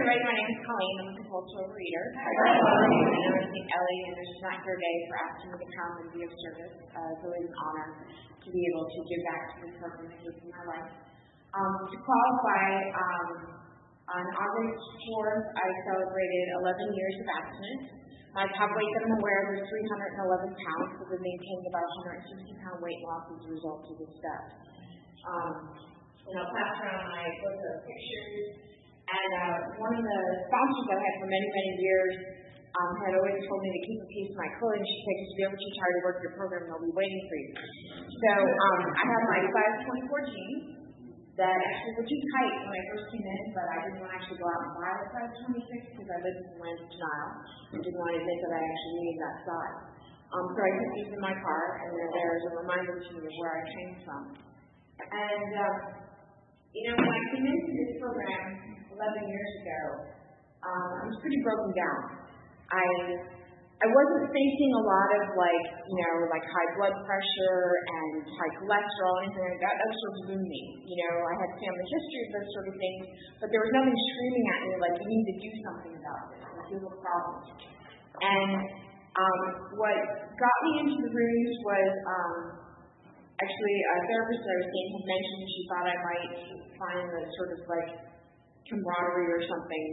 everybody. My name is Colleen. I'm a overeater. And I thank Ellie and. Not Your Day for asking me to come and be of service. Uh, it's an honor to be able to give back to this organization in my life. Um, to qualify, um, on August 4th, I celebrated 11 years of abstinence. My top weight that I'm aware of is 311 pounds, so I've maintained about 160 pound weight loss as a result of this step. Um, and I'll pass around my book of pictures and uh, one of the sponsors I had for many, many years um, had always told me to keep a piece of my clothing. She said, because you'll be too tired to work your program, they'll be waiting for you. So um, I have my size 24 jeans that actually were too tight when I first came in, but I didn't want to actually go out and buy a size 26 because I lived in of denial and didn't want to admit that I actually needed that size. Um, so I put these in my car, and they're there as a reminder to me of where I came from. And, uh, you know, when I came into this program, 11 years ago, um, I was pretty broken down. I I wasn't facing a lot of like, you know, like high blood pressure and high cholesterol, anything like that. That was sort of me. You know, I had family history of those sort of things, but there was nothing screaming at me like, you need to do something about this. Like, have a problem. And um, what got me into the rooms was um, actually a therapist that I was seeing had mentioned she thought I might find the sort of like camaraderie or something,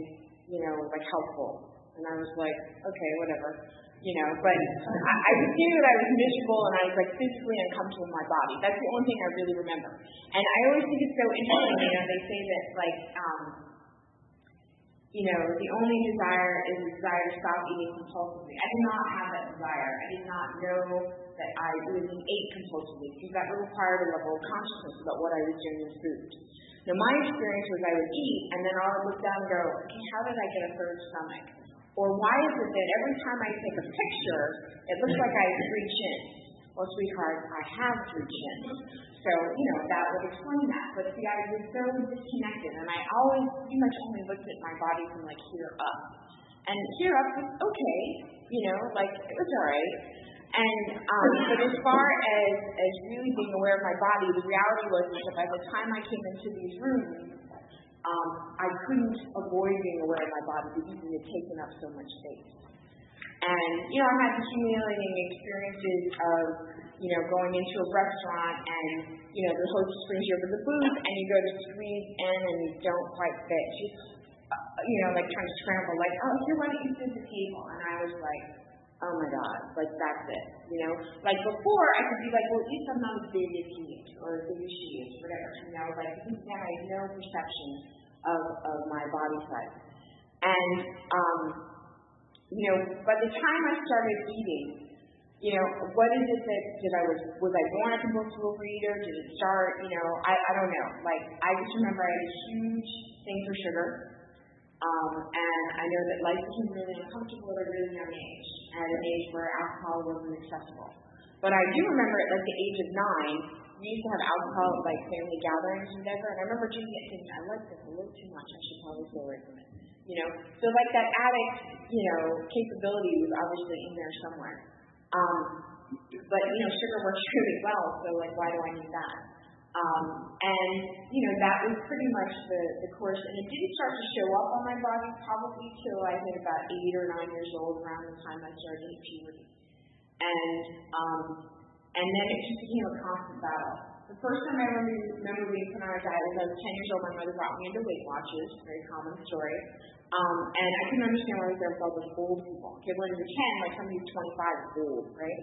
you know, like helpful. And I was like, okay, whatever, you know. But I, I knew that I was miserable and I was like physically uncomfortable in my body. That's the only thing I really remember. And I always think it's so interesting. You know, they say that like, um, you know, the only desire is the desire to stop eating compulsively. I did not have that desire. I did not know that I really ate compulsively because that required a level of consciousness about what I was doing with food. Now, my experience was I would eat, and then I would look down and go, okay, how did I get a third stomach? Or why is it that every time I take a picture, it looks like I reach in? Well, sweetheart, I have reached in. So, you know, that would explain that. But see, I was so disconnected, and I always pretty much only looked at my body from like here up. And here up was okay, you know, like it was all right. And um, but as far as as really being aware of my body, the reality was that by the time I came into these rooms, um, I couldn't avoid being aware of my body because it had taken up so much space. And you know, I had humiliating experiences of you know going into a restaurant and you know the host brings you over the booth and you go to squeeze in and you don't quite fit. She's uh, you know like trying to scramble like, oh, here, why don't you sit at the table? And I was like oh my God, like that's it. You know, like before I could be like, well, at least I'm not as big as he is or as big as she is, whatever. You know, like because now I have no perception of of my body size. And um, you know, by the time I started eating, you know, what is it that did I was was I born a compulsive overeater? Did it start? You know, I I don't know. Like I just remember I had a huge thing for sugar. Um, and I know that life became really uncomfortable at a really young age, at an age where alcohol wasn't accessible. But I do remember at like the age of nine, we used to have alcohol at like family gatherings and whatever, and I remember drinking it thinking, I like this a little too much, I should probably stay away from it. You know? So like that addict, you know, capability was obviously in there somewhere. Um, but you know, sugar works really well, so like why do I need that? Um, and, you know, that was pretty much the, the course. And it didn't start to show up on my body probably till I hit about eight or nine years old, around the time I started puberty. And, um, and then it just became a constant battle. The first time I remember, being put on a diet was I was 10 years old. My mother brought me into Weight Watchers, very common story. Um, and I couldn't understand why I was there with all those old people. Okay, when you're 10, like somebody who's 25 is old, right?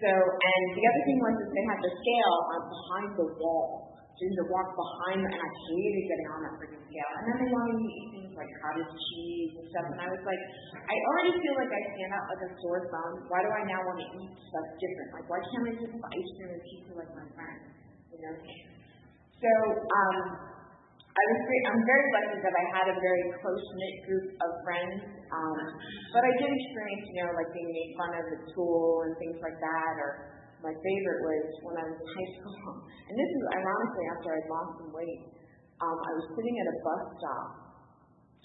So, and the other thing was that they had the scale on behind the wall. So you had to walk behind and I hated getting on that freaking scale. And then they wanted me to eat things like cottage cheese and stuff, and I was like, I already feel like I stand out like a sore thumb. Why do I now want to eat stuff different? Like, why can't I just have ice cream and pizza like my friends? You know? So, um, I was great. I'm very lucky that I had a very close knit group of friends. Um, but I did experience, you know, like being made fun of at school and things like that. Or my favorite was when I was in high school. And this is ironically after I'd lost some weight. Um, I was sitting at a bus stop,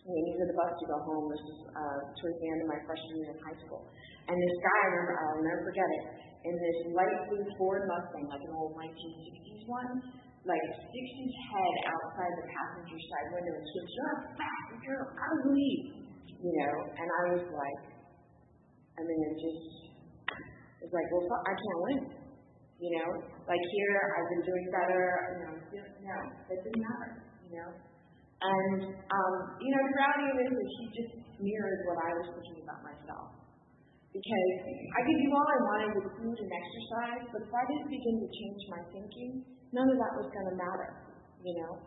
waiting for the bus to go home. This was uh, towards the end of my freshman year in high school. And this guy, I remember, I'll never forget it, in this light blue Ford Mustang, like an old 1960s one like sticks his head outside the passenger side window and says, "You're fat, you're ugly," you know. And I was like, I mean, it just it's like, well, I can't win, you know. Like here, I've been doing better. You know, no, that didn't matter, you know. And um, you know, the reality of it is he just mirrored what I was thinking about myself. Because I could do all I wanted with food and exercise, but if I didn't begin to change my thinking, none of that was going to matter, you know?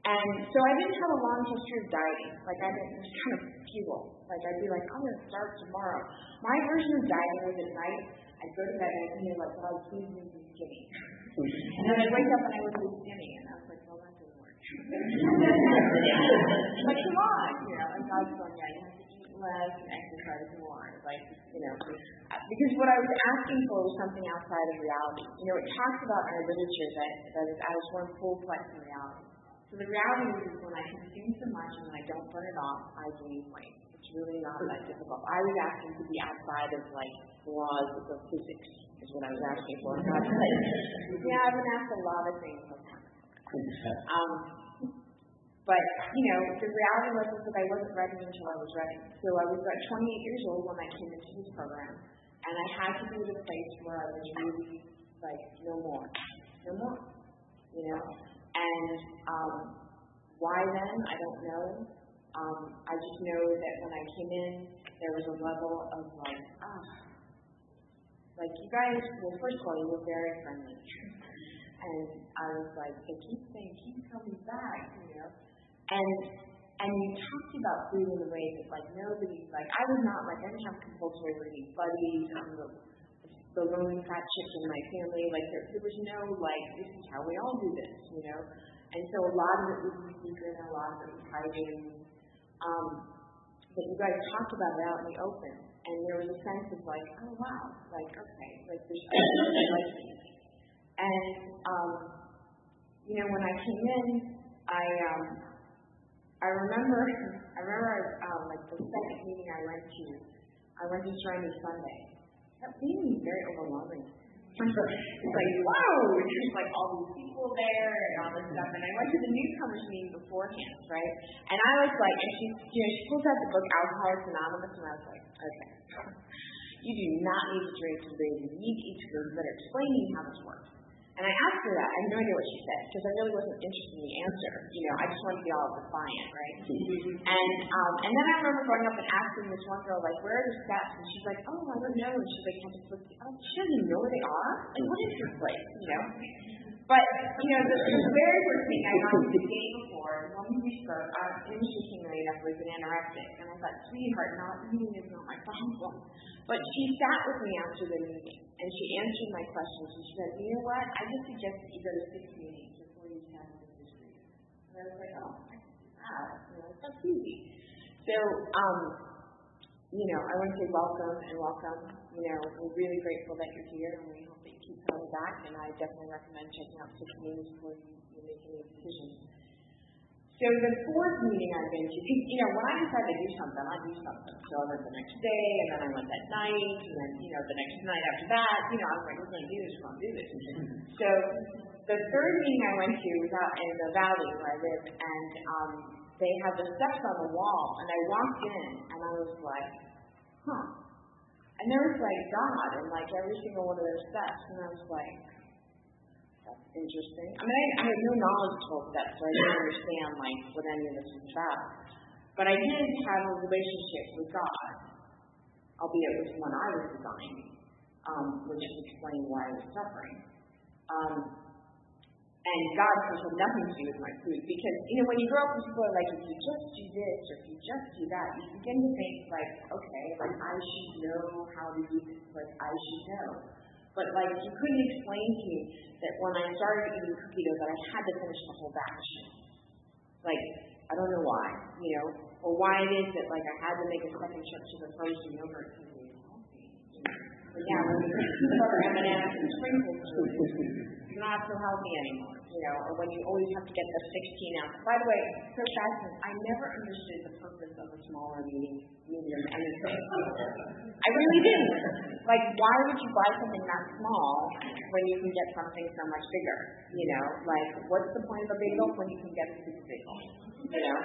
And so I didn't have a long history of dieting. Like I didn't just kind of fuel. Like I'd be like, I'm going to start tomorrow. My version of dieting was at night. I'd go to bed and I'd be like, God, please make me skinny. And then I'd wake up and I would be skinny. And I was like, well, that didn't work. but come on, you know, and God's going, yeah, you have less and exercise more. Like, you know, because what I was asking for was something outside of reality. You know, it talks about in our literature that, that is at its one full flex in reality. So the reality is when I consume so much and when I don't burn it off, I gain weight. It's really not that difficult. I was asking to be outside of like laws of physics is what I was asking for. Like, yeah, I've been asked a lot of things. Um, but, you know, the reality was that I wasn't ready until I was ready. So I was about 28 years old when I came into this program, and I had to be at a place where I was really like, no more, no more, you know. And um, why then? I don't know. Um, I just know that when I came in, there was a level of like, ah, like you guys. Well, first of all, you were very friendly, and I was like, they keep saying, keep coming back, you know. And and you talked about food in a way that like nobody like I was not like I didn't have compulsory eating buddies. I'm the the lone fat chick in my family. Like there, there was no like this is how we all do this, you know. And so a lot of it was secret and a lot of it was hiding. Um, but you guys talked about it out in the open, and there was a sense of like, oh wow, like okay, like there's like And um, you know, when I came in, I um, I remember, I remember um, like the second meeting I went to, I went to Shiny Sunday. That meeting was very overwhelming. it's like, wow, there's like all these people there and all this stuff. And I went to the newcomers meeting beforehand, right? And I was like, and she, you know, she pulls out the book Alcoholics Anonymous, and I was like, okay, you do not need to drink to breathe. You need to eat foods that are explaining how this works. And I asked her that. I had no idea what she said because I really wasn't interested in the answer. You know, I just wanted to be all defiant, right? And um, and then I remember going up and asking this one girl, like, where are the steps? And she's like, oh, I don't know. And she's like, can I flip? Oh, she doesn't know where they are. Like, what is this place? You know. But you know, the, the very first thing I got the day before, woman we spoke, uh, didn't came right was an anorexic, and I thought, sweetheart, not eating is not my problem. But she sat with me after the meeting, and she answered my questions. And she said, you know what? I just suggest that you go to six meetings before you have this. And I was like, oh, wow, you know, that's easy. So, um, you know, I want to say welcome and welcome. You know, we're really grateful that you're here, and we hope that keep coming back. And I definitely recommend checking out six meetings before you, you make any decisions. So the fourth meeting I've been to, you know, when I decide to do something, I do something. So I went the next day, and then I went that night, and then, you know, the next night after that, you know, I was like, we're going to do this, we're going to do this. So the third meeting I went to was out in the valley where I live, and um, they had the steps on the wall, and I walked in, and I was like, huh. And there was like God in like every single one of those steps, and I was like, that's interesting. I mean, I, I had no knowledge of 12 steps, so I didn't understand like what any of this was about. But I did have a relationship with God, albeit it was one I was designing, um, which would explain why I was suffering. Um, and God has nothing to do with my food because you know when you grow up with people are like if you just do this or if you just do that, you begin to think like okay, like I should know how to do this, like I should know. But like you couldn't explain to me that when I started eating cookie dough that I had to finish the whole batch. Like I don't know why, you know, or why it is that like I had to make a second trip to the frozen yogurt because. But yeah, when you cover M&M's and sprinkles, not so healthy anymore, you know, or when you always have to get the 16 ounce. By the way, so fascinating, I never understood the purpose of a smaller meal medium, and it's I really didn't. Like, why would you buy something that small when you can get something so much bigger? You know, like, what's the point of a bagel when you can get a super bagel? You know,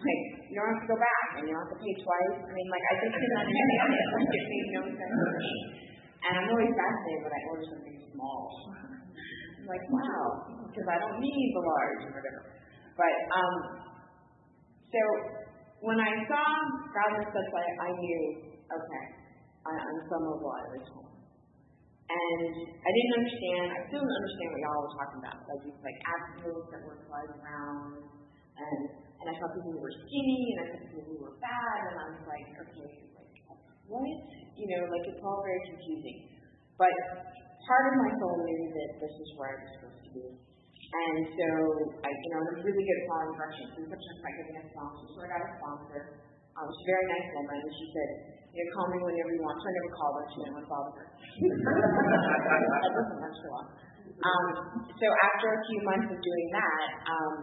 like, you don't have to go back and you don't have to pay twice. I mean, like, I just didn't understand it. Like, it made no sense to me. And I'm always fascinated when I order something small. Like, wow, because I don't need the large or whatever. But, um, so when I saw God was such I, I knew, okay, I, I'm some of what I was home. And I didn't understand, I still didn't understand what y'all were talking about. Like these like abs that were flying around and and I saw people who were skinny and I saw people who were fat and I was like, okay, like what? You know, like it's all very confusing. But part of my soul knew that this is where I was supposed to be. And so I, you know, I'm really good at following directions. And sometimes I getting a sponsor. So I got a sponsor. Um, she's a very nice woman, and she said, you know, call me whenever you want. So I never called her. She to bother her. that doesn't work so well. Um, so after a few months of doing that, um,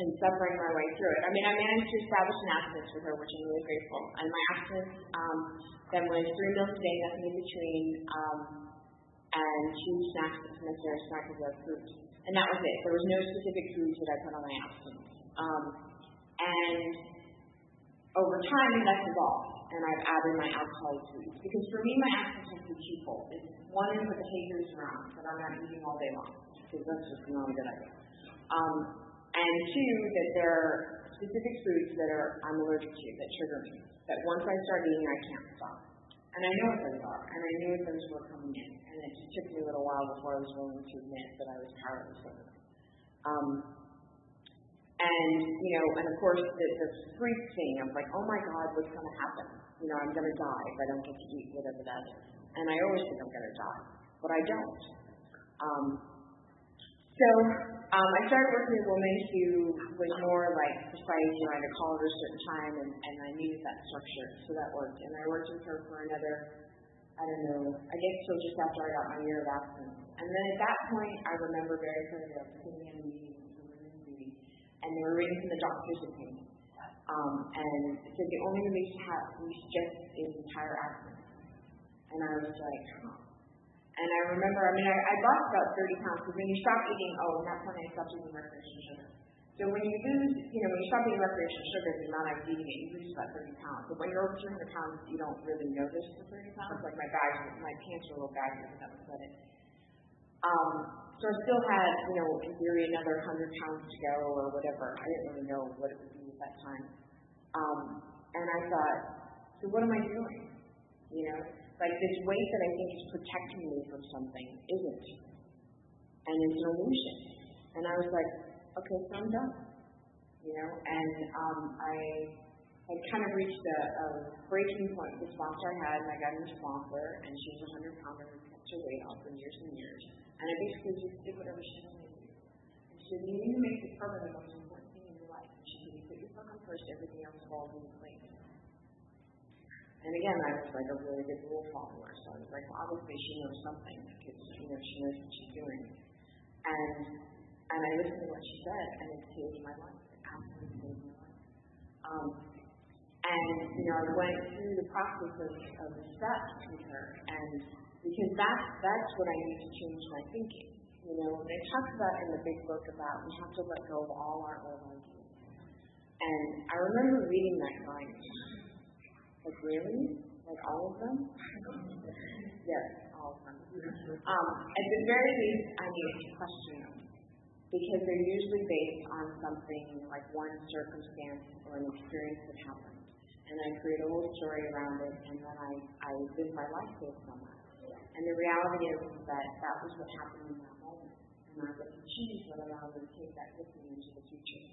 and suffering my way through it. I mean, I managed to establish an abstinence with her, which I'm really grateful. And my abstinence um, then was three meals a day, nothing in between, um, and two snacks, and necessary snacks of fruit. And that was it. There was no specific foods that I put on my abstinence. Um, and over time, that's evolved, and I've added my alcoholic foods. Because for me, my abstinence has been twofold. It's one is the behaviors around, that I'm not eating all day long, because that's just not a good idea. Um, and two, that there are specific foods that are I'm allergic to that trigger me. That once I start eating, I can't stop. And I know what those are, and I knew those were coming in. And it just took me a little while before I was willing to admit that I was powerless over them. Um, and, you know, and of course, the, the freak thing of like, oh my God, what's going to happen? You know, I'm going to die if I don't get to eat whatever that is. And I always think I'm going to die, but I don't. Um, so um, I started working with a woman who was more like precise. You know, I had to call her a certain time, and, and I needed that structure, so that worked. And I worked with her for another, I don't know, I guess so just after I got my year of abstinence. And then at that point, I remember very clearly I sitting in a meeting women's meeting, and they were reading from the doctor's opinion. Um, and it said the only release we suggest is entire abstinence. And I was like, huh. And I remember, I mean, I, I lost about 30 pounds because when you stop eating, oh, and that's when I stopped eating recreational sugar. So when you lose, you know, when you stop eating recreational sugar, the amount I'm eating it, you lose about 30 pounds. But when you're over 200 pounds, you don't really notice the 30 pounds. Like my bags, my pants a little baggy because that was it. Um, so I still had, you know, in theory, another 100 pounds to go or whatever. I didn't really know what it would be at that time. Um, and I thought, so what am I doing? You know, like this weight that I think is protecting me from something isn't. And it's an illusion. And I was like, okay, so I'm done. You know, and um, I had kind of reached a, a breaking point the sponsor I had, and I got a new sponsor, and she was a 100 pounder who kept her weight off for years and years. And I basically just did whatever she wanted to do. And she said, you need to make the program the most important thing in your life. And she said, you put your program first, everything else falls place. And again, I was like a really good rule follower, so I was like, well, obviously she knows something because you know she knows what she's doing. And and I listened to what she said, and it saved my life. It absolutely saved my life. Um, and you know, I went through the process of, of steps with her, and because that's that's what I need to change my thinking. You know, and it about in the big book about we have to let go of all our old ideas. And I remember reading that line like really? Like all of them? yes, all of them. Um, at the very least, I need to question them because they're usually based on something like one circumstance or an experience that happened. And I create a little story around it, and then I, I live my life based on that. And the reality is that that was what happened in that moment. And I get to choose whether or not I to take that with me into the future.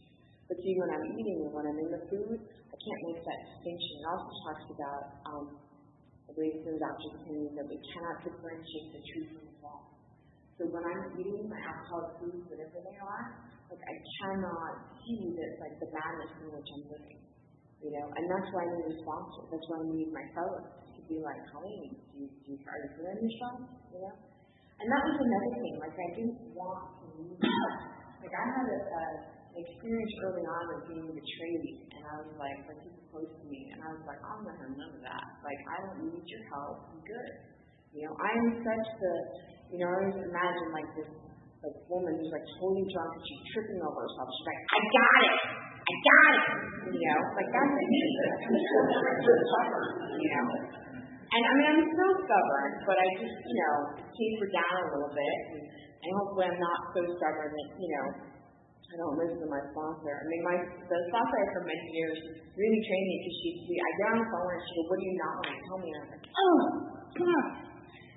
But see, when I'm eating and when I'm in the food, can't make that distinction. It also talks about, um, in the doctor's opinion, that we cannot differentiate the truth from the false. So when I'm eating my alcoholic foods, whatever they are, like I cannot see that like the madness in which I'm living. You know, and that's why I need a sponsor. That's why I need my fellows to be like, Colleen, do you, do you, are you feeling yourself? You know? And that was another thing. Like I didn't want to lose. Like I had a, a experience early on of being betrayed, and I was like, like people close to me, and I was like, I'm not having none of that. Like, I don't need your help. I'm good. You know, I am such the, you know, I always imagine like this like woman who's like totally drunk and she's tripping over herself. She's like, I got it. I got it. You know, like that's me. you know. And I mean, I'm so stubborn, but I just, you know, taper down a little bit. And, and hopefully I'm not so stubborn that, you know, I don't listen to my sponsor. I mean, my the sponsor for many years really trained me because she, she I get on the phone and she go, "What do you not want to tell me?" And I was like, "Oh, on."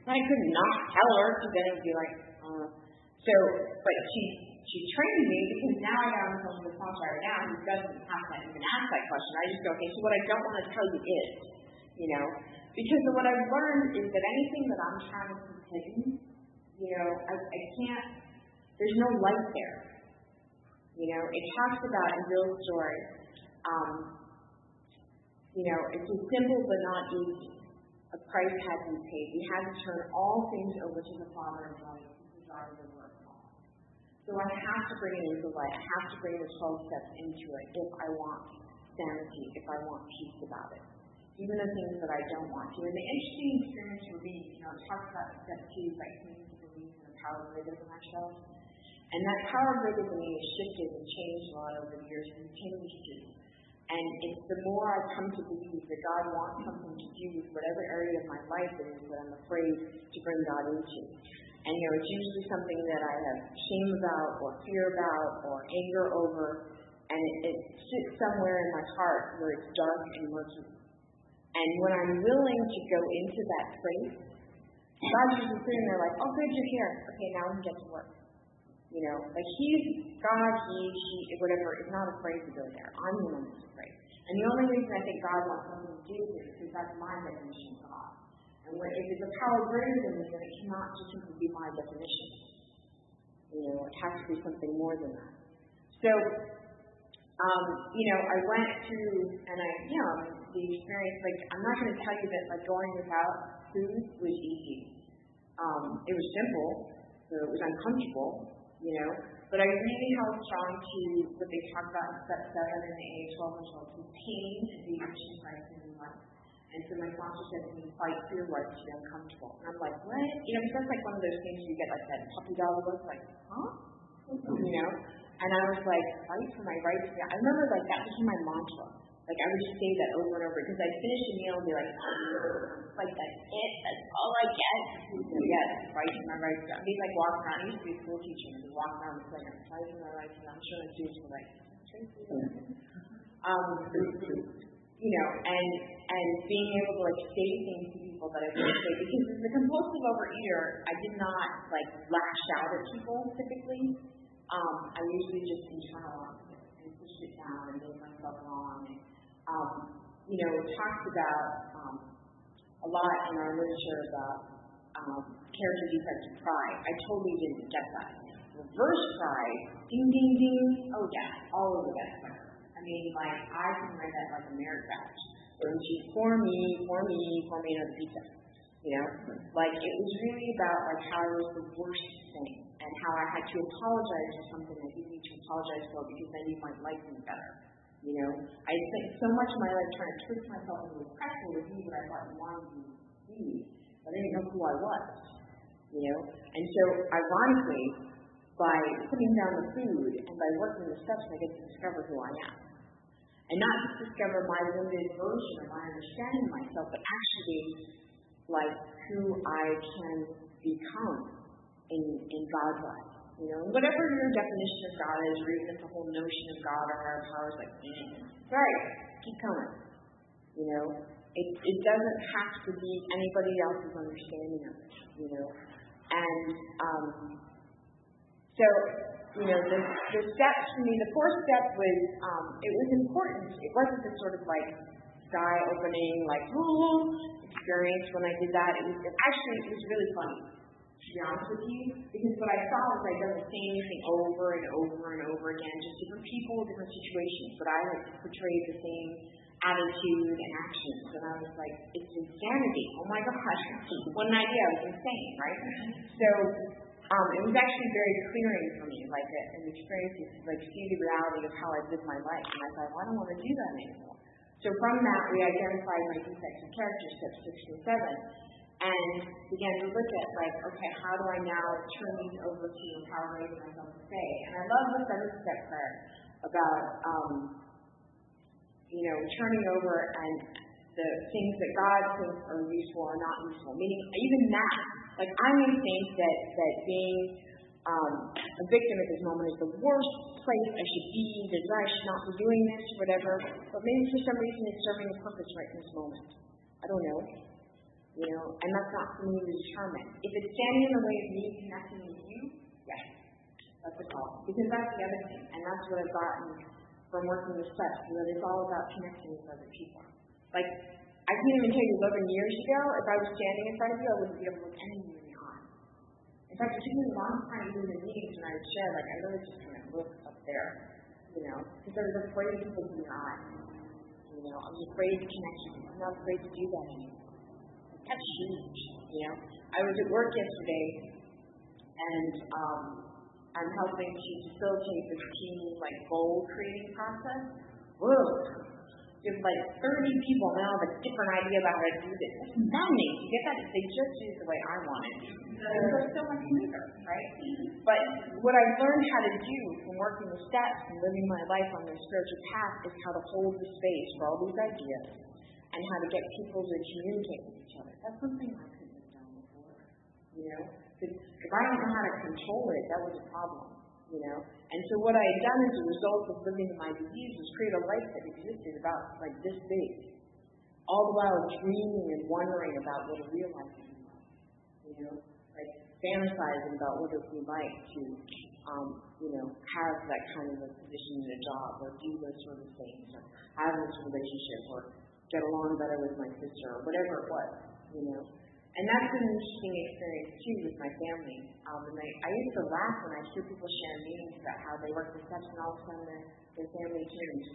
And I could not tell her because then it would be like, uh. so. But she she trained me because now I got on the phone with the sponsor right now who doesn't have to even ask that question. I just go, "Okay, so what I don't want to tell you is, you know, because what I've learned is that anything that I'm trying to hidden, you know, I, I can't. There's no light there. You know, it talks about in Bill's story, um, you know, it's a simple but not easy. A price had to be paid. We had to turn all things over to the Father and join the desire the work. So I have to bring it into light. I have to bring the 12 steps into it if I want sanity, if I want peace about it. Even the things that I don't want to. And the interesting experience for me, you know, it talks about step two, like coming to believe in the power of in ourselves. And that power of me has shifted and changed a lot over the years and continues to. And it's the more I come to believe that God wants something to do with whatever area of my life it is that I'm afraid to bring God into. And you know, it's usually something that I have shame about or fear about or anger over, and it, it sits somewhere in my heart where it's dark and murky. And when I'm willing to go into that place, God's usually sitting there like, oh good, you're here. Okay, now we can get to work. You know, like he's God, he, she, whatever, is not afraid to go there. I'm the one that's afraid. And the only reason I think God wants something to do with it is because that's my definition of God. And when, if it's a power greater than me, then it cannot just simply be my definition. You know, it has to be something more than that. So, um, you know, I went through, and I, you know, the experience, like, I'm not going to tell you that, like, going without food was easy. Um, it was simple, so it was uncomfortable, you know. But I really held strong to what they talk about in step seven in the 12 results is pain is the action crisis in life. And so my sponsor said to me, fight for your right to be uncomfortable. And I'm like, what? You know, because that's like one of those things you get like that puppy dog look, like, huh? Mm-hmm. You know? And I was like, fight for my right to be. I remember like that became my mantra. Like I would just say that over and over because I'd finish a meal and be like, ah, like that's it, to my right. I'd be like walking around. I used to be a school teacher and walking around and saying, I'm fighting my right to. I'm sure the students were like, um, you know, and and being able to like say things to people that I wouldn't say because as a compulsive overeater, I did not like lash out at people typically. Um, I usually just internalized it and pushed it down and made myself wrong. And, um, you know, it talks about um, a lot in our literature about um, character defects of pride. I totally didn't get that. Reverse pride, ding, ding, ding, oh yeah, all over that. I mean, like, I can wear that like a merit badge. Where she for me, for me, for me another pizza. You know? Like, it was really about, like, how I was the worst thing and how I had to apologize for something I didn't need to apologize for because then you might like me better. You know, I spent so much of my life trying to twist myself into a pretzel to be what I thought wanted to be, I didn't know who I was. You know, and so ironically, by putting down the food and by working the steps, I get to discover who I am, and not just discover my limited version of my understanding of myself, but actually like who I can become in in God's eyes. You know, whatever your definition of God is, or even the whole notion of God or higher powers, like, right, keep coming. You know, it, it doesn't have to be anybody else's understanding of it, you know. And um, so, you know, the, the steps for me, the fourth step was, um, it was important. It wasn't the sort of like sky opening, like, ooh, experience when I did that. It was actually, it was really funny to be honest with you, because what I saw was I'd done the same thing over and over and over again, just different people, different situations, but I had portrayed the same attitude and actions, and I was like, it's insanity. Oh my gosh, what an idea. It was insane, right? So um, it was actually very clearing for me, like a, an experience to like see the reality of how I live my life. And I thought, well, I don't want to do that anymore. So from that, we identified my defects and character steps six and seven, and began to look at like, okay, how do I now turn these over to I raise myself to say? And I love the seventh step prayer about, um, you know, turning over and the things that God thinks are useful or not useful. Meaning, even that, like I may think that that being um, a victim at this moment is the worst place I should be, that I should not be doing this, whatever. But maybe for some reason it's serving a purpose right in this moment. I don't know. You know, and that's not for me to determine. If it's standing in the way of me connecting with you, yes, that's a call. Because that's the other thing, and that's what I've gotten from working with steps, you it's all about connecting with other people. Like, I can't even tell you 11 years ago, if I was standing in front of you, I wouldn't be able to look anyone in the eye. In fact, it took me a long time even in meetings when I would share, like, I really just kind of look up there, you know, because I was afraid to look in your eyes. You know, I was afraid to connect with you. I'm not afraid to do that anymore. That's huge, you know. I was at work yesterday, and um, I'm helping to facilitate the team, like, goal creating process. Whoa, there's like 30 people now have a different idea about how to do this. That's maddening. You get that? They just do it the way I want it. There's so much smoother, right? But what I've learned how to do from working with steps and living my life on the spiritual path is how to hold the space for all these ideas and how to get people to communicate with each other. That's something I couldn't have done before. You know? Because if I don't know how to control it, that was a problem. You know? And so what I had done as a result of living in my disease was create a life that existed about like this big. All the while dreaming and wondering about what a real life would be like. You know, like fantasizing about what it would be like to, um, you know, have that kind of a position in a job or do those sort of things or have this relationship or get along better with my sister or whatever it was, you know. And that's an interesting experience too with my family. Um, and I, I used to laugh when I hear people share meetings about how they work with steps and all of a sudden their, their family changed.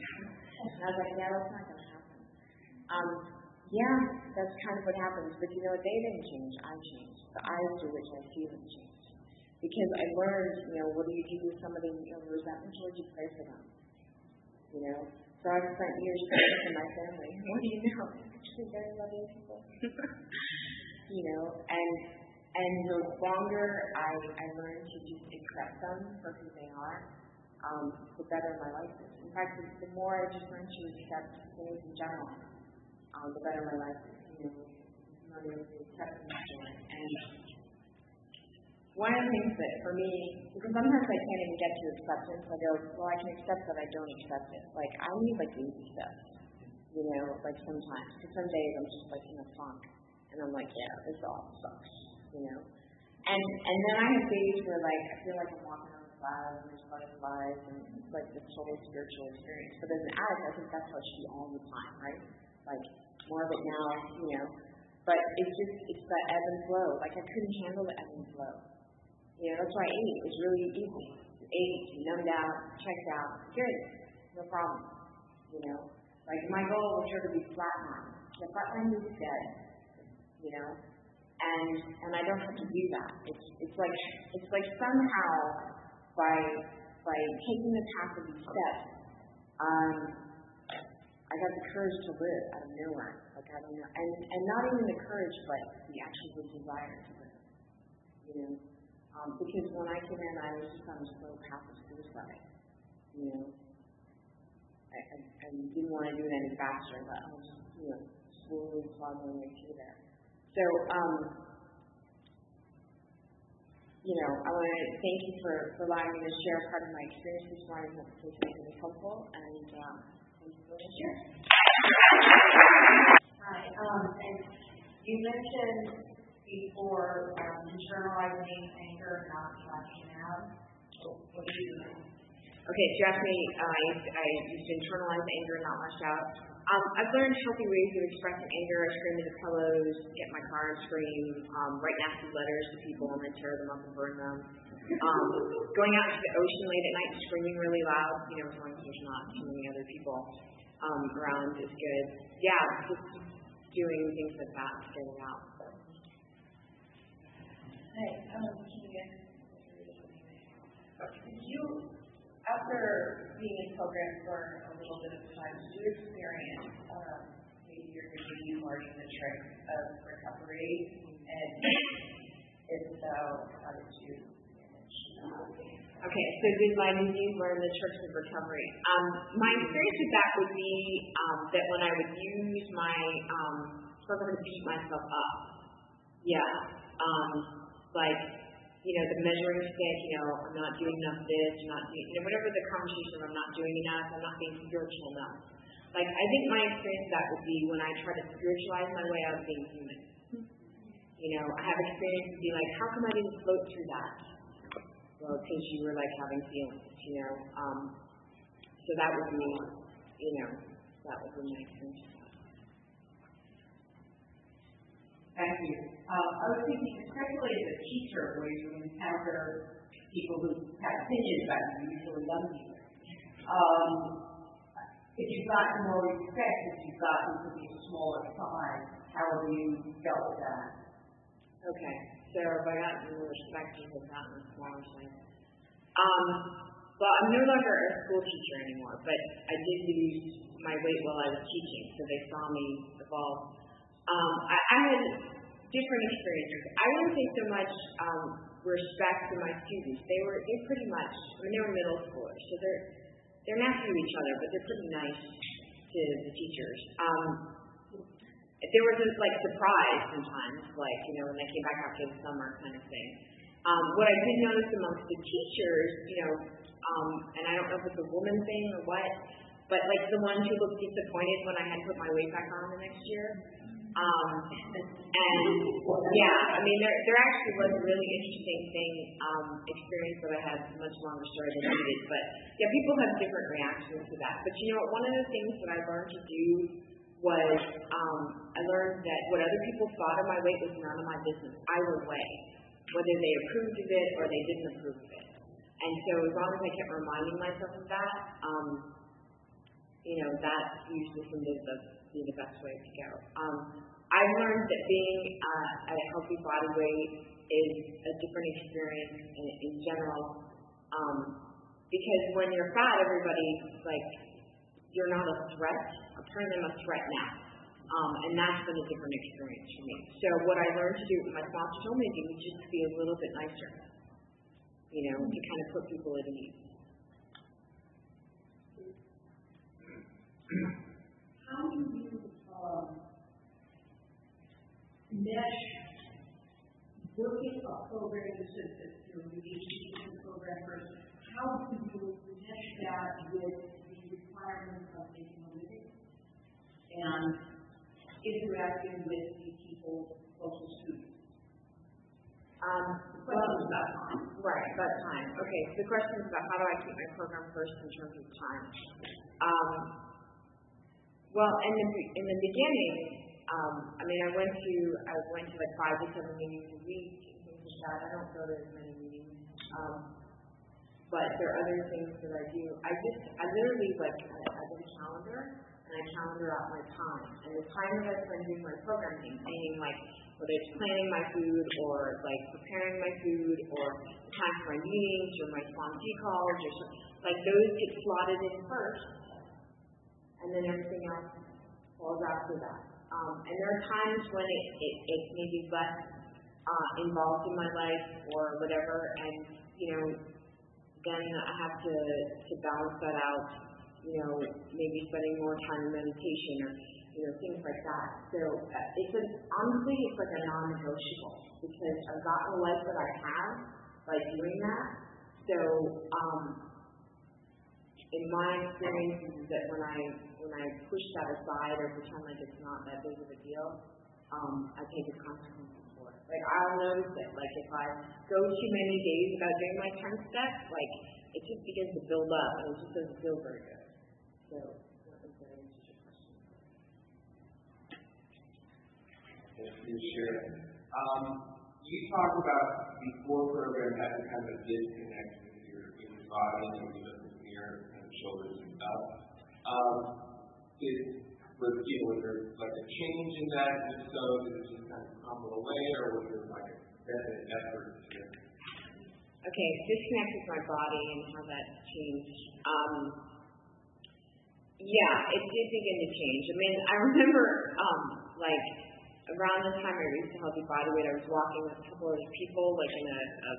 and I was like, yeah, that's not going to happen. Um, yeah, that's kind of what happens. But you know, they didn't change. I changed. The eyes through which I see them changed. Because I learned, you know, what do you do with somebody you know, resentment towards you? Pray for them. You know, so I've spent years praying for my family. What do you know? Actually, very loving people. you know, and and the longer I, I learn to just accept them for who they are, um, the better my life is. In fact, the, the more I just learn to accept things in general, um, the better my life is. You know, learning to accept things And one of the things that for me, because sometimes I can't even get to acceptance, I go, well, I can accept that I don't accept it. Like, I need like baby steps, you know, like sometimes. Because some days I'm just like in a funk. And I'm like, yeah, this all sucks, you know. And and then I have days where like I feel like I'm walking on clouds and there's butterflies and like this total spiritual experience. But as an addict, I think that's how it should be all the time, right? Like more of it now, you know. But it's just it's that ebb and flow. Like I couldn't handle the ebb and flow. You know, that's why I ate. It was really easy. Ate, numbed out, checked out, good, no problem. You know, like my goal was sure to be flatline. The flatline is dead you know? And and I don't have to do that. It's it's like it's like somehow by by taking the path of these steps, um, I got the courage to live out of nowhere. Like I don't know, and and not even the courage, but the actual desire to live. You know, um, because when I came in, I was just on a slow path of suicide. You know, I, I, I didn't want to do it any faster, but I was you know slowly plodding my way through there. So, um, you know, I want to thank you for, for allowing me to share part of my experience this morning. Hopefully, it's been helpful. And um, thank you for share. Hi. Um, and you mentioned before um, internalizing anger, and not lashing out. What do you do? Okay, so you asked me, uh, I, I used to internalize anger, and not lash out. Um, I've learned healthy ways of expressing anger. I scream into pillows, get my car and scream, um, write nasty letters to people and then tear them up and burn them. Um, going out to the ocean late at night screaming really loud, you know, as long as there's not too many other people um, around is good. Yeah, just doing things like that to get it out. Hey, um, you, after being in program for a little bit of time, did you experience, um, maybe you're going to be learning the tricks of recovery? And if so, how did you manage? Okay, so did my disease learn the tricks of recovery? Um, my experience with that would be um, that when I would use my um, program to beat myself up, yeah, um, like you know the measuring stick, you know, I'm not doing enough of this, I'm not doing, you know, whatever the conversation, I'm not doing enough, I'm not being spiritual enough. Like I think my experience with that would be when I try to spiritualize my way out of being human. You know, I have experience to be like, how come I didn't float through that? well, because you were like having feelings, you know. Um, so that would be, you know, that would be my experience. Thank you. Um, I was thinking, especially as a teacher, where you encounter people who have opinions about you, usually young people. Um, if you've gotten more respect, if you've gotten to be a smaller size, how have you dealt with that? Okay, so have I gotten more respect and have gotten a smaller size? Um, well, I'm no longer a school teacher anymore, but I did lose my weight while I was teaching, so they saw me evolve. Um, I, I had different experiences. I wouldn't say so much um, respect to my students. They were they pretty much. I mean, they were middle schoolers, so they're they're nasty to each other, but they're pretty nice to the teachers. Um, there was this like surprise sometimes, like you know when they came back after the summer kind of thing. Um, what I did notice amongst the teachers, you know, um, and I don't know if it's a woman thing or what, but like the ones who looked disappointed when I had put my weight back on the next year. Um, and yeah, I mean, there there actually was a really interesting thing um, experience that I had much longer story than needed, but yeah, people have different reactions to that. But you know? One of the things that I learned to do was um, I learned that what other people thought of my weight was none of my business. I would weigh, whether they approved of it or they didn't approve of it. And so as long as I kept reminding myself of that, um, you know, that usually seemed to be the best way to go. Um, I've learned that being uh, at a healthy body weight is a different experience in, in general. Um, because when you're fat, everybody's like you're not a threat. I'm a threat now. Um, and that's been a different experience for me. So what I learned to do, my sponsor told me just to be a little bit nicer. You know, to kind of put people at ease. How do mesh working a program that you're the program person? How do you mesh that with the requirements of making a living and interacting with the people closest to you? Um, The question is about time. Right, about time. Okay, so the question is about how do I keep my program first in terms of time. Um, well, in the in the beginning, um, I mean, I went to I went to like five to seven meetings a week and things like that. I don't go to as many meetings, um, but there are other things that I do. I just I literally like I, I a calendar and I calendar out my time and the time that I spend doing my programming, meaning like whether it's planning my food or like preparing my food or time for my meetings or my sponsee calls or something, like those get slotted in first and then everything else falls after that. Um, and there are times when it, it, it may be less uh, involved in my life or whatever, and you know, then I have to to balance that out. You know, maybe spending more time in meditation or you know things like that. So uh, it's a, honestly it's like a non-negotiable because I've gotten the life that I have by doing that. So um, in my experience is that when I when I push that aside or pretend like it's not that big of a deal, um, I take the consequences for it. Like I'll notice it. Like if I go too many days without doing my ten steps, like it just begins to build up and it just doesn't feel very good. So that was answers your question. You. Um, you talked about before program having kind of a disconnect with your, with your body and the mirror, of shoulders and stuff. Um, is, you know, was there like a change in that? And if so, did it just kind of crumble away or was there like a definite effort to okay, disconnect with my body and how that changed. Um, yeah, it did begin to change. I mean, I remember, um, like, around the time I reached a healthy body weight, I was walking with a couple of people, like, in a, a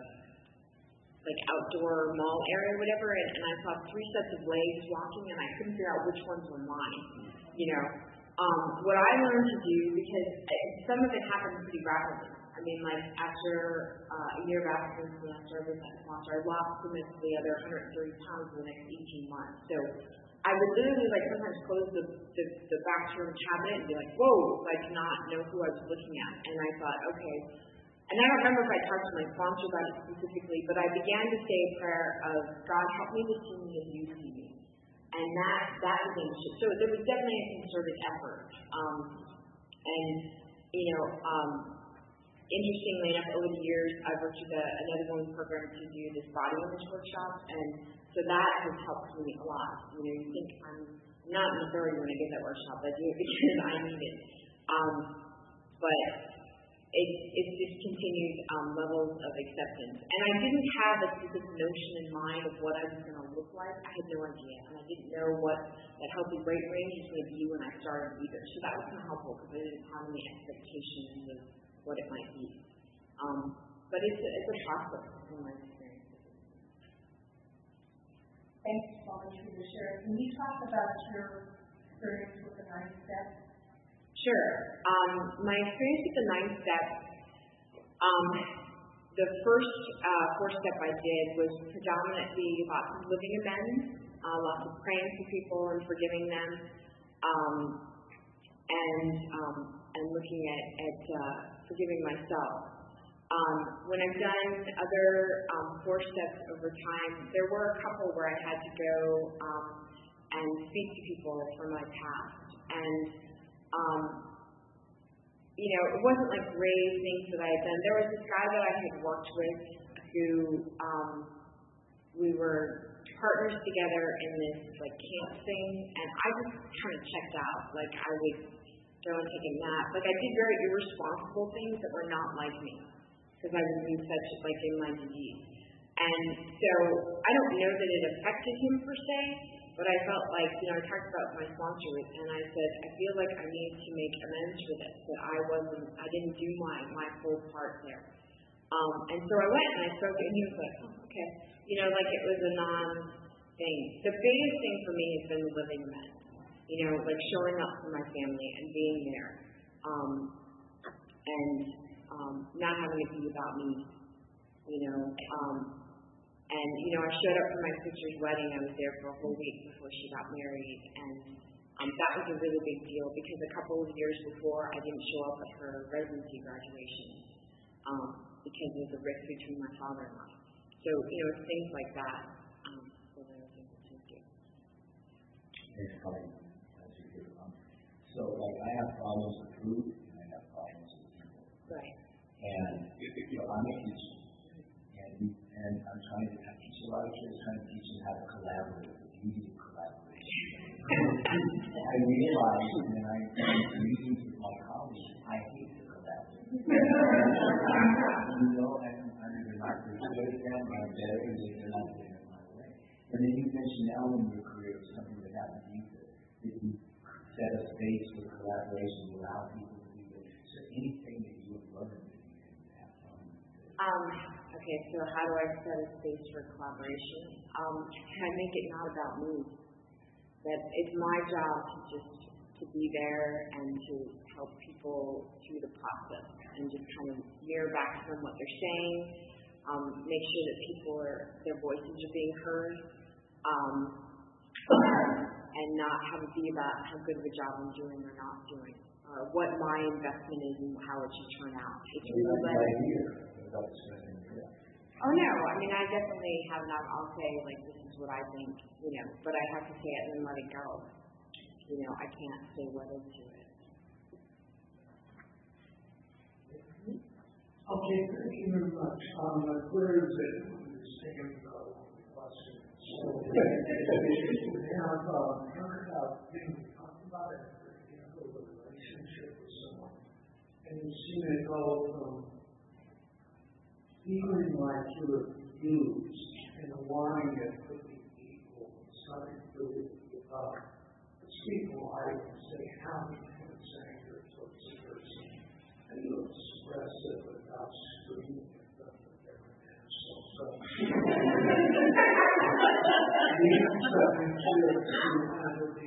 like, outdoor mall area or whatever, and, and I saw three sets of legs walking, and I couldn't figure out which ones were mine, you know. Um, what I learned to do, because uh, some of it happened pretty rapidly. I mean, like, after uh, a year of abstinence and after I was at sponsor, I lost significantly the other 130 pounds in the next 18 months. So I would literally like sometimes close the, the, the bathroom cabinet and be like, whoa, like not know who I was looking at. And I thought, okay. And I don't remember if I talked to my sponsor about it specifically, but I began to say a prayer of, God, help me to see me as you see me. And that, that began to. So there was definitely a concerted effort. Um, and, you know, um, interestingly enough, over the years, I've worked with a, another women's program to do this body image workshop, and so that has helped me a lot. You know, you think I'm not in authority when I get that workshop, I do it because I need it. Um, but it's just continued um, levels of acceptance. And I didn't have a specific notion in mind of what I was going to look like. I had no idea, and I didn't know what that healthy weight range was going to be when I started either. So that was kind of helpful because I didn't have any expectations of what it might be. Um, but it's a, it's a process in my experience. Thanks so for your sharing. Can you talk about your experience with the nine steps? Sure. Um, my experience with the nine steps, um, the first uh, four step I did was predominantly lots of living amends, uh, lots of praying for people and forgiving them, um, and um, and looking at at uh, forgiving myself. Um, when I've done other um, four steps over time, there were a couple where I had to go um, and speak to people from my past, and um, you know, it wasn't like grave things that I had done. There was this guy that I had worked with who um, we were partners together in this like camp thing, and I just kind of checked out. Like I would go and take a nap. Like I did very irresponsible things that were not like me because I was in such like in my disease. And so I don't know that it affected him per se, but I felt like, you know, I talked about my sponsor and I said, I feel like I need to make amends for this, that I wasn't, I didn't do my, my full part there. Um, and so I went and I spoke and he was like, oh, okay. You know, like it was a non thing. The biggest thing for me has been the living amends. You know, like showing up for my family and being there. Um, and um, not having it be about me. You know, um, and you know, I showed up for my sister's wedding. I was there for a whole week before she got married, and um, that was a really big deal because a couple of years before, I didn't show up at her residency graduation um, because there was a rift between my father and I. So you know, it's things like that um, that I think it's just good. Thanks, Connie. That's a good one. So, like, I have problems with food, and I have problems with people. Right. And, you know, I'm a and I'm trying to, I teach a lot of kids, trying to teach them how to collaborate, the beauty of collaboration. I realize when I, in meetings with my colleagues, I hate to collaborate. You know, I'm not persuading them, I'm better, and they're not doing it my way. And then you mentioned now in your career, something that happened to you, that you set a space for collaboration, allow people to do that. So anything that you have learned that you have fun. Um, okay, so how do I set a space for collaboration? Um, can I make it not about me? That it's my job to just to be there and to help people through the process and just kind of mirror back to them what they're saying, um, make sure that people are their voices are being heard, um, and not have it be about how good of a job I'm doing or not doing, or what my investment is and how it should turn out. It's really Oh no, I mean I definitely have not. I'll say like this is what I think, you know, but I have to say it and let it go. You know, I can't say what is to it. Okay, thank you very much. Um, my query is that taking uh, questions. So, we have, um, talked about being, talked about it, you know, a relationship with someone. And you've seen it go from feeling like you're use and align it with the equal, something to do with, uh, equal items, say how many tenants anger towards a person. And you express it without screaming at them with every pencil. So. You have to to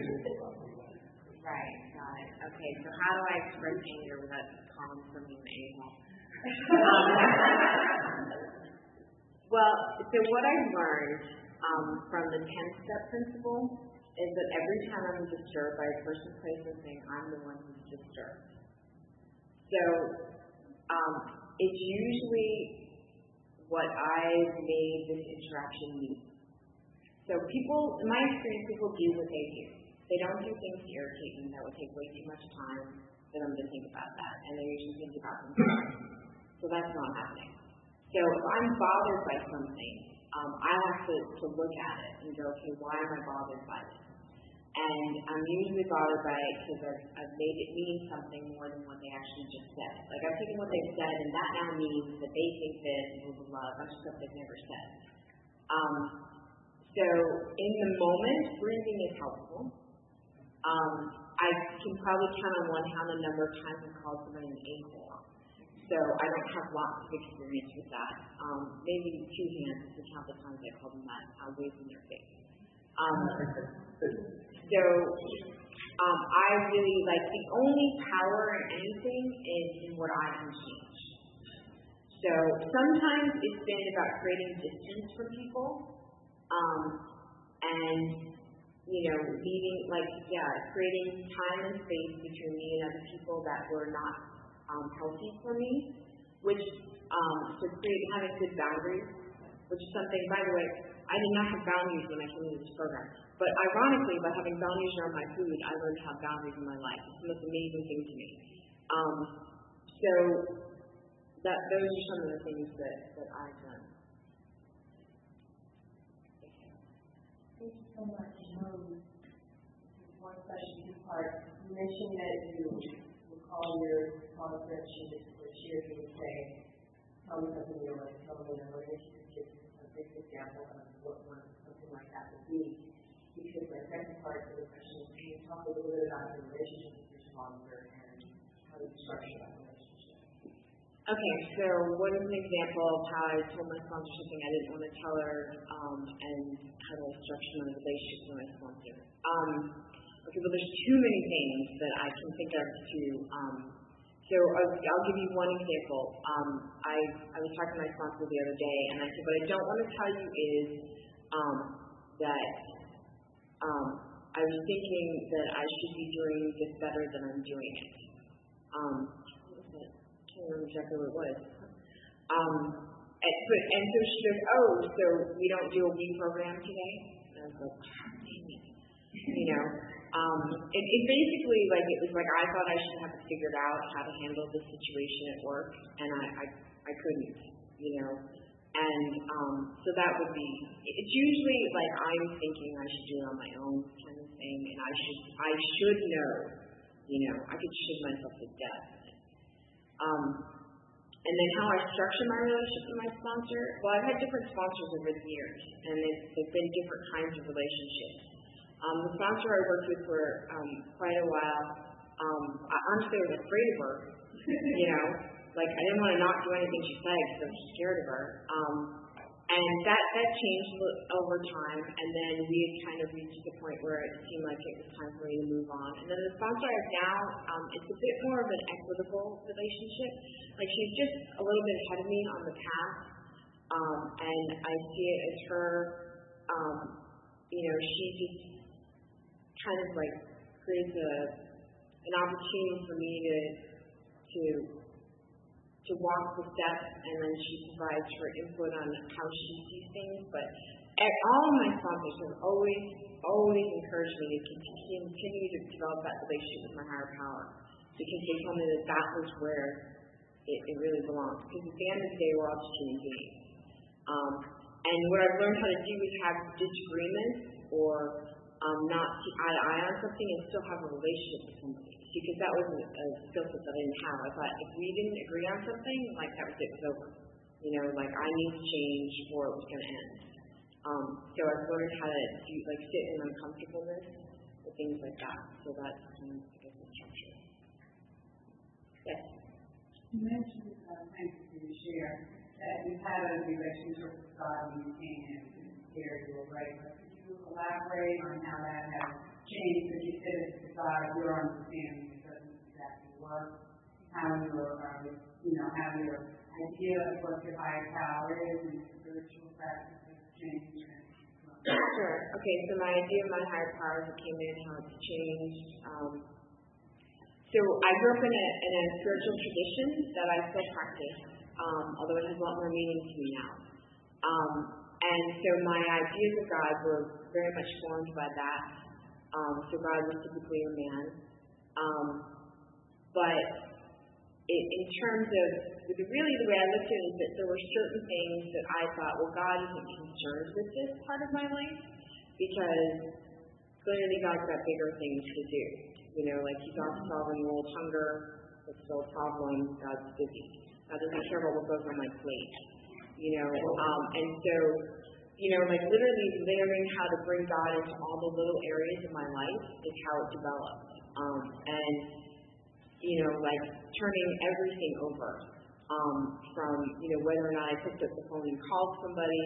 do something that. Right, got it. Okay, so how do I express anger without calling somebody an a-hole? well, so what I've learned um, from the 10-step principle is that every time I'm disturbed by a person, place, or thing, I'm the one who's disturbed. So um, it's usually what I've made this interaction mean. So people, in my experience, people do what they do. They don't do things to irritate me that would take way too much time for them to think about that, and they usually think about themselves. So that's not happening. So if I'm bothered by something, um, I have to, to look at it and go, okay, why am I bothered by this? And I'm usually bothered by it because I've, I've made it mean something more than what they actually just said. Like I've taken what they've said, and that now means that they think this, blah, blah, blah, a bunch of stuff they've never said. Um, so in the moment, breathing is helpful. Um, I can probably count on one hand the number of times I've called somebody an a-hole. So I don't have lots of experience with that. Um, maybe two hands to count the times I called them that, uh, waving their face. Um, so um, I really like the only power in anything is in what I can change. So sometimes it's been about creating distance from people, um, and you know, leaving like yeah, creating time and space between me and other people that were not um, healthy for me, which um, so create having good boundaries, which is something. By the way, I did not have boundaries when I came into this program. But ironically, by having boundaries around my food, I learned to have boundaries in my life. It's the most amazing thing to me. Um, so that those are some of the things that, that I've done. Thank you so much. Um, one question, two parts. You mentioned that you would call your conference, you just would cheer, you would say, tell me something you like, tell me a relationship, a big example of what one, something like that would be. Because the second part of the question is, can you talk a little bit about your relationship with your sponsor and how you structure that? Okay, so what is an example of how I told my sponsor something I didn't want to tell her, um, and how I structure my relationship with my sponsor? Um, okay, well, there's too many things that I can think of to. Um, so I'll, I'll give you one example. Um, I I was talking to my sponsor the other day, and I said, what I don't want to tell you is um, that um, I was thinking that I should be doing this better than I'm doing it. Um, can't remember exactly what it was. Um, and, but, and so she goes, oh, so we don't do a week program today? And I was like, it. You know, um, it, it basically, like, it was like I thought I should have figured out how to handle the situation at work, and I, I, I couldn't, you know. And um, so that would be, it's usually like I'm thinking I should do it on my own kind of thing, and I should, I should know, you know, I could shoot myself to death. Um, and then how I structure my relationship with my sponsor. Well, I've had different sponsors over the years, and it's, they've been different kinds of relationships. Um, the sponsor I worked with for um, quite a while, um, I honestly was afraid of her. you know, like I didn't want to not do anything she said because I was scared of her. Um, and that that changed over time, and then we had kind of reached the point where it seemed like it was time for me to move on. And then the sponsor I have now, um, it's a bit more of an equitable relationship. Like she's just a little bit ahead of me on the path, um, and I see it as her. Um, you know, she just kind of like creates a an opportunity for me to to to walk the steps, and then she provides her input on how she sees things. But at all my sponsors have always, always encouraged me to continue to develop that relationship with my higher power because they told me that that was where it, it really belongs. Because at the end of the day, we're all just human beings. Um, and what I've learned how to do is have disagreements or um, not see eye to eye on something and still have a relationship with somebody because that was a, skill set that I didn't have. I thought if we didn't agree on something, like that was it, was. You know, like I need to change or it was going to end. Um, so I've learned how to do, like sit in uncomfortableness and things like that. So that's kind of, I guess, the structure. Yes. You mentioned, uh, thank you for your share, that you had a relationship with God when you came and here you right. Elaborate on how that has changed? Because you said it's God, your understanding, it doesn't exactly work. How your, uh, you know, how your idea of what your higher power is and spiritual practices changed. Sure. Okay, so my idea of my higher powers that came in, how it's changed. Um, so I grew up in a, in a spiritual tradition that I still practice, um, although it has a lot more meaning to me now. Um, and so my ideas of God were very much formed by that. Um, so God was typically a man. Um, but it, in terms of, really the way I looked at it is that there were certain things that I thought, well, God isn't concerned with this part of my life because clearly God's got bigger things to do. You know, like He's off solving world hunger, it's still a problem, God's busy. God doesn't care about what goes on my plate. You know, um, and so, you know, like literally learning how to bring God into all the little areas of my life is how it developed. Um, and you know, like turning everything over. Um, from, you know, whether or not I picked up the phone and called somebody,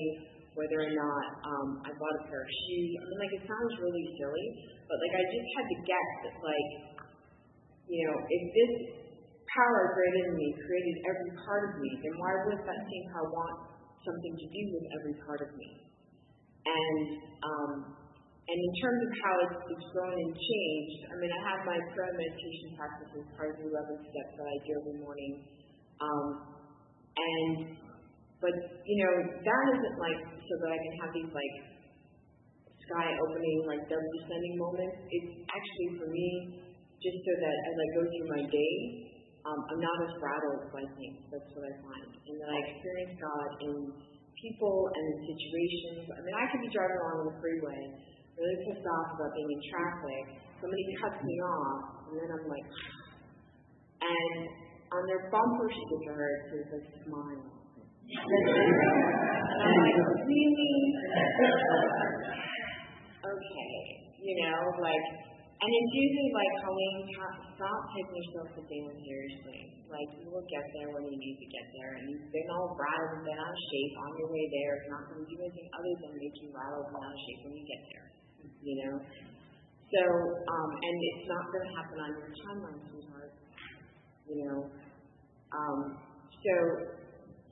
whether or not um, I bought a pair of shoes. I mean, like, it sounds really silly, but, like, I just had to guess that, like, you know, if this power greater than me created every part of me, then why would that same power want something to do with every part of me? And, um, and in terms of how it's, it's grown and changed, I mean, I have my prayer meditation practices, part of the 11 steps that I do every morning. Um, and, but, you know, that isn't like so that I can have these like sky opening, like double descending moments. It's actually for me just so that as I go through my day, um, I'm not as rattled by things. That's what I find. And that I experience God in people and in situations. I mean, I could be driving along the freeway really pissed off about being in traffic. Somebody cuts me off, and then I'm like, and on their bumper sticker it says like smile. and I'm like, really? okay, you know, like, and it's usually like, Colleen, stop taking yourself so seriously. Like, you will get there when you need to get there, and you've been all rattled and been out of shape on your way there. It's not going to do anything other than make you rattled and out of shape when you get there you know. So, um, and it's not going to happen on your timeline, sweetheart. You know. Um, so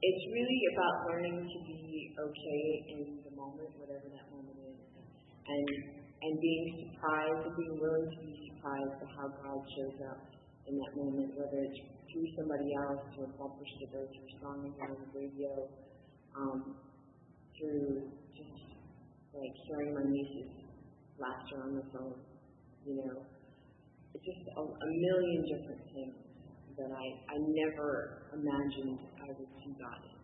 it's really about learning to be okay in the moment, whatever that moment is, and and being surprised and being willing to be surprised at how God shows up in that moment, whether it's through somebody else, through a bumper sticker, through song on the radio, um, through just like hearing my niece's laughter on the phone, you know. It's just a, a million different things that I, I never imagined I would see God in.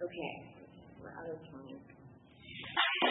Okay, we're out of time.